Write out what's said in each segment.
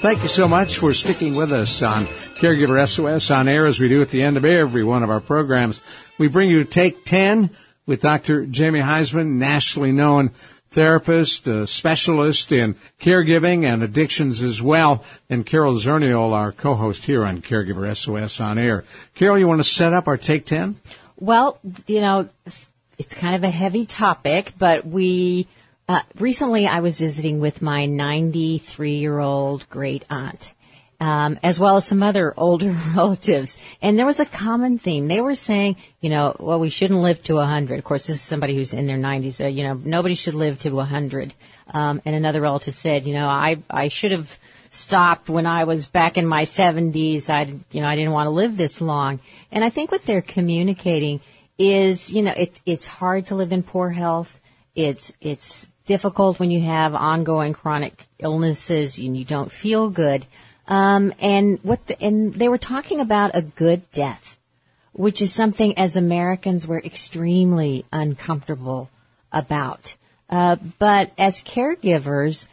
Thank you so much for sticking with us on Caregiver SOS on air as we do at the end of every one of our programs. We bring you Take 10 with Dr. Jamie Huysman, nationally known therapist, specialist in caregiving and addictions as well, and Carol Zernial, our co-host here on Caregiver SOS on air. Carol, you want to set up our Take 10? Well, you know, it's kind of a heavy topic, but we uh, recently, I was visiting with my 93 year old great aunt, um, as well as some other older relatives, and there was a common theme. They were saying, you know, well, we shouldn't live to 100. Of course, this is somebody who's in their 90s. So, you know, nobody should live to 100. Um, and another relative said, you know, I I should have stopped when I was back in my 70s. I, you know, I didn't want to live this long. And I think what they're communicating is, you know, it, it's hard to live in poor health. It's, it's difficult when you have ongoing chronic illnesses and you don't feel good. Um, and what the, and they were talking about a good death, which is something as Americans we're extremely uncomfortable about. Uh, but as caregivers,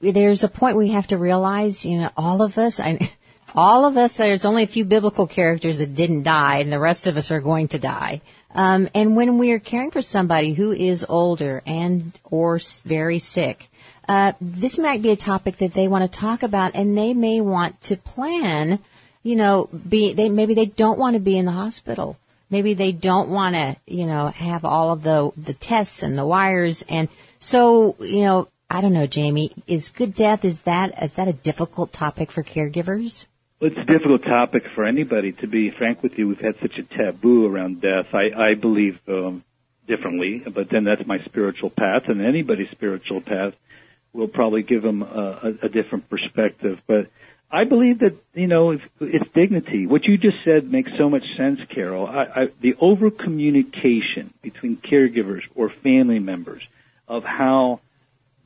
there's a point we have to realize, you know, all of us, I, all of us, there's only a few biblical characters that didn't die, and the rest of us are going to die. Um, and when we are caring for somebody who is older and or very sick, uh, this might be a topic that they want to talk about, and they may want to plan. You know, be they maybe they don't want to be in the hospital. Maybe they don't want to, you know, have all of the the tests and the wires, and so you know, I don't know, Jamie. Is good death is that is that a difficult topic for caregivers? It's a difficult topic for anybody. To be frank with you, we've had such a taboo around death. I, I believe um, differently, but then that's my spiritual path, and anybody's spiritual path will probably give them a, a, a different perspective. But I believe that you know it's dignity. What you just said makes so much sense, Carol. I, I, the over communication between caregivers or family members of how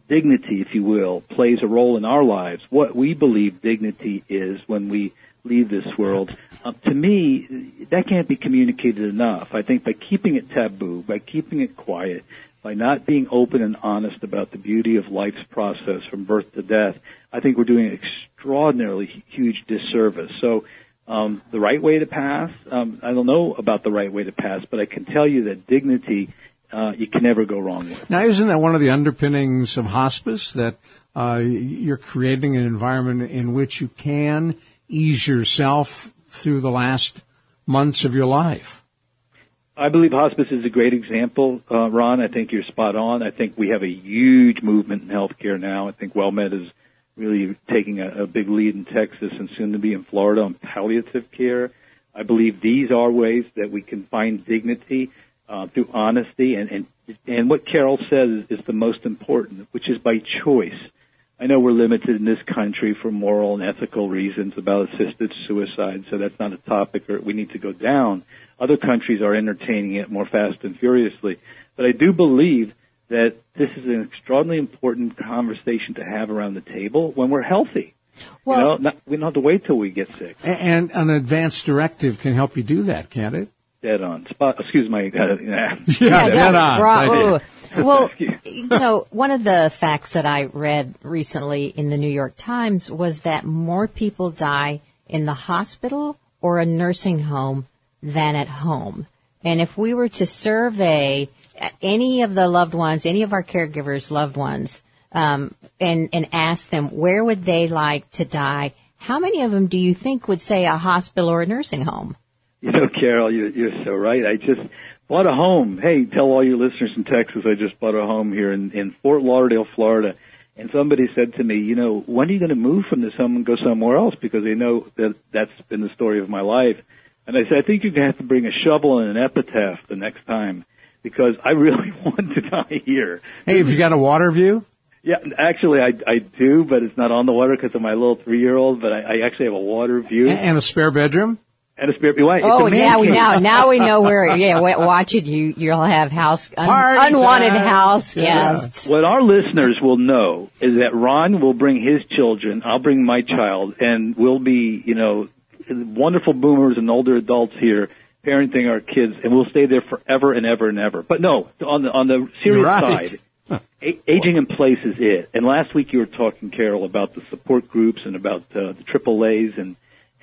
dignity, if you will, plays a role in our lives, what we believe dignity is when we leave this world, uh, to me, that can't be communicated enough. I think by keeping it taboo, by keeping it quiet, by not being open and honest about the beauty of life's process from birth to death, I think we're doing an extraordinarily huge disservice. So, um, the right way to pass, um, I don't know about the right way to pass, but I can tell you that dignity uh, you can never go wrong with. Now, isn't that one of the underpinnings of hospice that uh, you're creating an environment in which you can ease yourself through the last months of your life? I believe hospice is a great example, uh, Ron. I think you're spot on. I think we have a huge movement in healthcare now. I think WellMed is really taking a, a big lead in Texas and soon to be in Florida on palliative care. I believe these are ways that we can find dignity uh, through honesty and, and and what Carol says is, is the most important, which is by choice. I know we're limited in this country for moral and ethical reasons about assisted suicide, so that's not a topic or we need to go down. Other countries are entertaining it more fast and furiously. But I do believe that this is an extraordinarily important conversation to have around the table when we're healthy. Well, you know, not, we don't have to wait till we get sick. And an advance directive can help you do that, can't it? Dead on. Spot, excuse my. Uh, yeah, yeah, dead on. Right. Well, you know, one of the facts that I read recently in the New York Times was that more people die in the hospital or a nursing home than at home. And if we were to survey any of the loved ones, any of our caregivers' loved ones, um, and and ask them where would they like to die, how many of them do you think would say a hospital or a nursing home? You know, Carol, you're, you're so right. I just bought a home. Hey, tell all your listeners in Texas I just bought a home here in, in Fort Lauderdale, Florida. And somebody said to me, you know, when are you going to move from this home and go somewhere else? Because they know that that's been the story of my life. And I said, I think you're going to have to bring a shovel and an epitaph the next time. because I really want to die here. Hey, have you got a water view? Yeah, actually, I I do, but it's not on the water because of my little three year old. But I, I actually have a water view And a spare bedroom? And a spare. Why? Oh, it's a man now we cave. now now we know where. Yeah, watch it. You you'll have house un, unwanted time. house Yeah. guests. What our listeners will know is that Ron will bring his children, I'll bring my child, and we'll be, you know, wonderful boomers and older adults here parenting our kids, and we'll stay there forever and ever and ever. But no, on the on the serious Right. side, a- aging in place is it. And last week you were talking, Carol, about the support groups and about uh, the AAA's and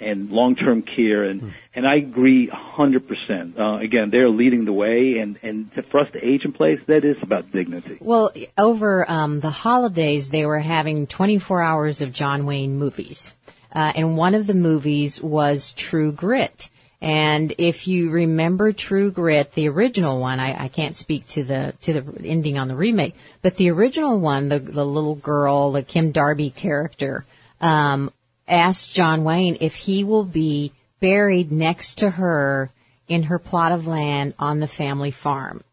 and long-term care, and and I agree a hundred percent. Uh, Again, they're leading the way, and and for us to age in place, that is about dignity. Well, over um, the holidays, they were having 24 hours of John Wayne movies. Uh, and one of the movies was True Grit. And if you remember True Grit, the original one, I, I can't speak to the to the ending on the remake, but the original one, the the little girl, the Kim Darby character, um, asked John Wayne if he will be buried next to her in her plot of land on the family farm.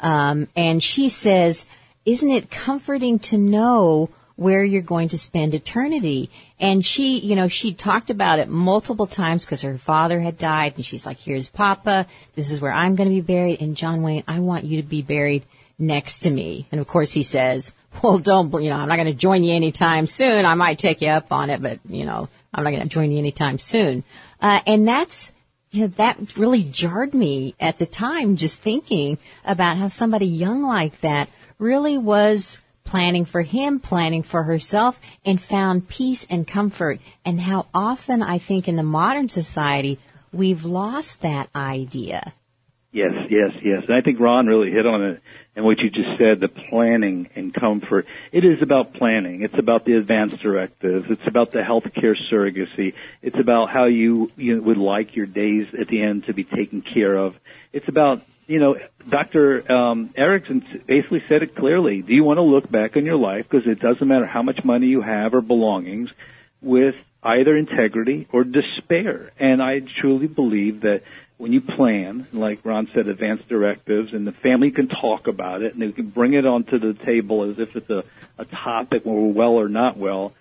Um, and she says, isn't it comforting to know where you're going to spend eternity? And she, you know, she talked about it multiple times because her father had died and she's like, here's Papa. This is where I'm going to be buried. And John Wayne, I want you to be buried next to me. And of course he says, well, don't, you know, I'm not going to join you anytime soon. I might take you up on it, but, you know, I'm not going to join you anytime soon. Uh, and that's, you know, that really jarred me at the time, just thinking about how somebody young like that really was planning for him, planning for herself, and found peace and comfort. And how often I think in the modern society, we've lost that idea. Yes, yes, yes. And I think Ron really hit on it. And what you just said, the planning and comfort. It is about planning. It's about the advanced directives. It's about the healthcare surrogacy. It's about how you, you would like your days at the end to be taken care of. It's about, you know, Dr. Um, Erikson basically said it clearly. Do you want to look back on your life? Because it doesn't matter how much money you have or belongings with either integrity or despair. And I truly believe that when you plan, like Ron said, advance directives, and the family can talk about it, and they can bring it onto the table as if it's a, a topic where we're well or not well,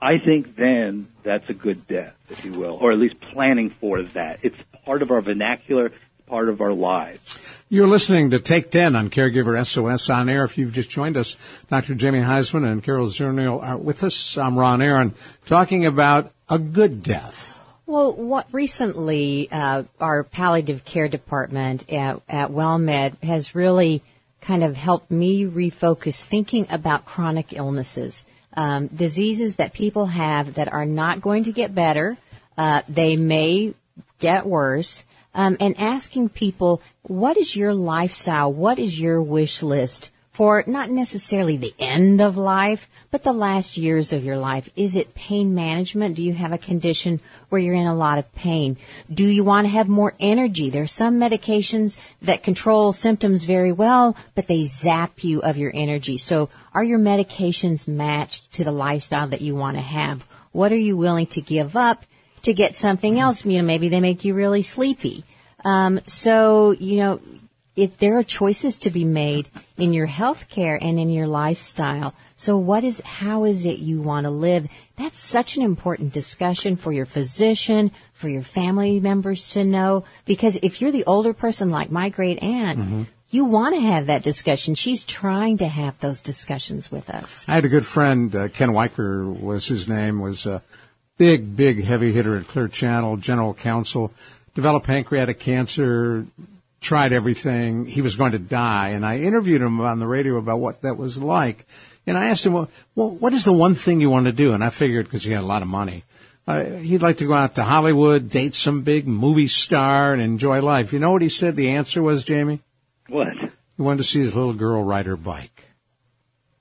I think then that's a good death, if you will, or at least planning for that. It's part of our vernacular, part of our lives. You're listening to Take 10 on Caregiver SOS on air. If you've just joined us, Dr. Jamie Huysman and Carol Zernial are with us. I'm Ron Aaron, talking about a good death. Well, what recently uh, our palliative care department at, at WellMed has really kind of helped me refocus thinking about chronic illnesses, um, diseases that people have that are not going to get better. Uh, they may get worse. Um, and asking people, what is your lifestyle? What is your wish list for not necessarily the end of life, but the last years of your life? Is it pain management? Do you have a condition where you're in a lot of pain? Do you want to have more energy? There are some medications that control symptoms very well, but they zap you of your energy. So are your medications matched to the lifestyle that you want to have? What are you willing to give up to get something else? You know, maybe they make you really sleepy. Um, so, you know, if there are choices to be made in your health care and in your lifestyle. So what is, how is it you want to live? That's such an important discussion for your physician, for your family members to know, because if you're the older person like my great aunt, you want to have that discussion. She's trying to have those discussions with us. I had a good friend, uh, Ken Wyker was his name, was a big, big heavy hitter at Clear Channel, general counsel, developed pancreatic cancer, tried everything. He was going to die. And I interviewed him on the radio about what that was like. And I asked him, well, what is the one thing you want to do? And I figured, because he had a lot of money, uh, he'd like to go out to Hollywood, date some big movie star, and enjoy life. You know what he said the answer was, Jamie? What? He wanted to see his little girl ride her bike.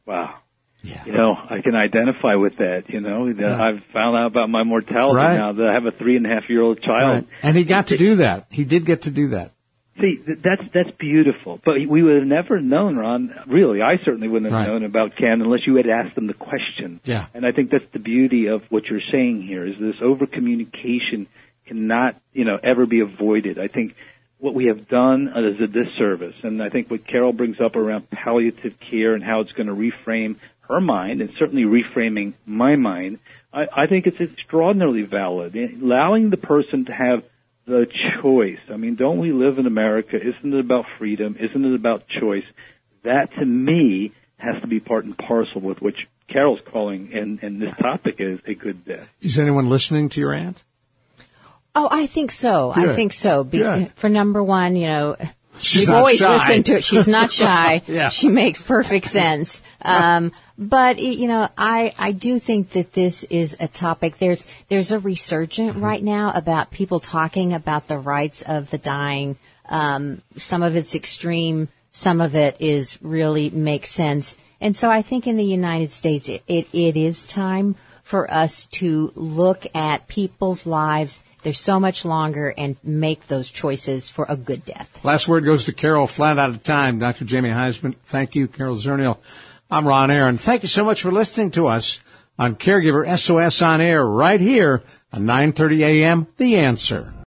Wow. Yeah. You know, I can identify with that. You know, Yeah. I've found out about my mortality Right. now that I have a three and a half year old child. Right. And he got to do that. He did get to do that. See, that's that's beautiful. But we would have never known, Ron. Really, I certainly wouldn't have Right. known about Ken unless you had asked them the question. Yeah. And I think that's the beauty of what you're saying here is this over communication cannot, you know, ever be avoided. I think what we have done is a disservice. And I think what Carol brings up around palliative care and how it's going to reframe her mind and certainly reframing my mind, I, I think it's extraordinarily valid. Allowing the person to have the choice. I mean, don't we live in America? Isn't it about freedom? Isn't it about choice? That to me has to be part and parcel with which Carol's calling and, and this topic is a good death. Is anyone listening to your aunt? Oh, I think so. Good. I think so. Be- Good. for number one, you know, She's we've always shy. listened to it. She's not shy. Yeah. She makes perfect sense. Um, but you know, I I do think that this is a topic. There's there's a resurgent right now about people talking about the rights of the dying. Um, some of it's extreme. Some of it is really makes sense. And so I think in the United States, it, it, it is time for us to look at people's lives. They're so much longer and make those choices for a good death. Last word goes to Carol, flat out of time. Dr. Jamie Huysman, thank you. Carol Zernial. I'm Ron Aaron. Thank you so much for listening to us on Caregiver SOS on air right here on 930 AM, The Answer.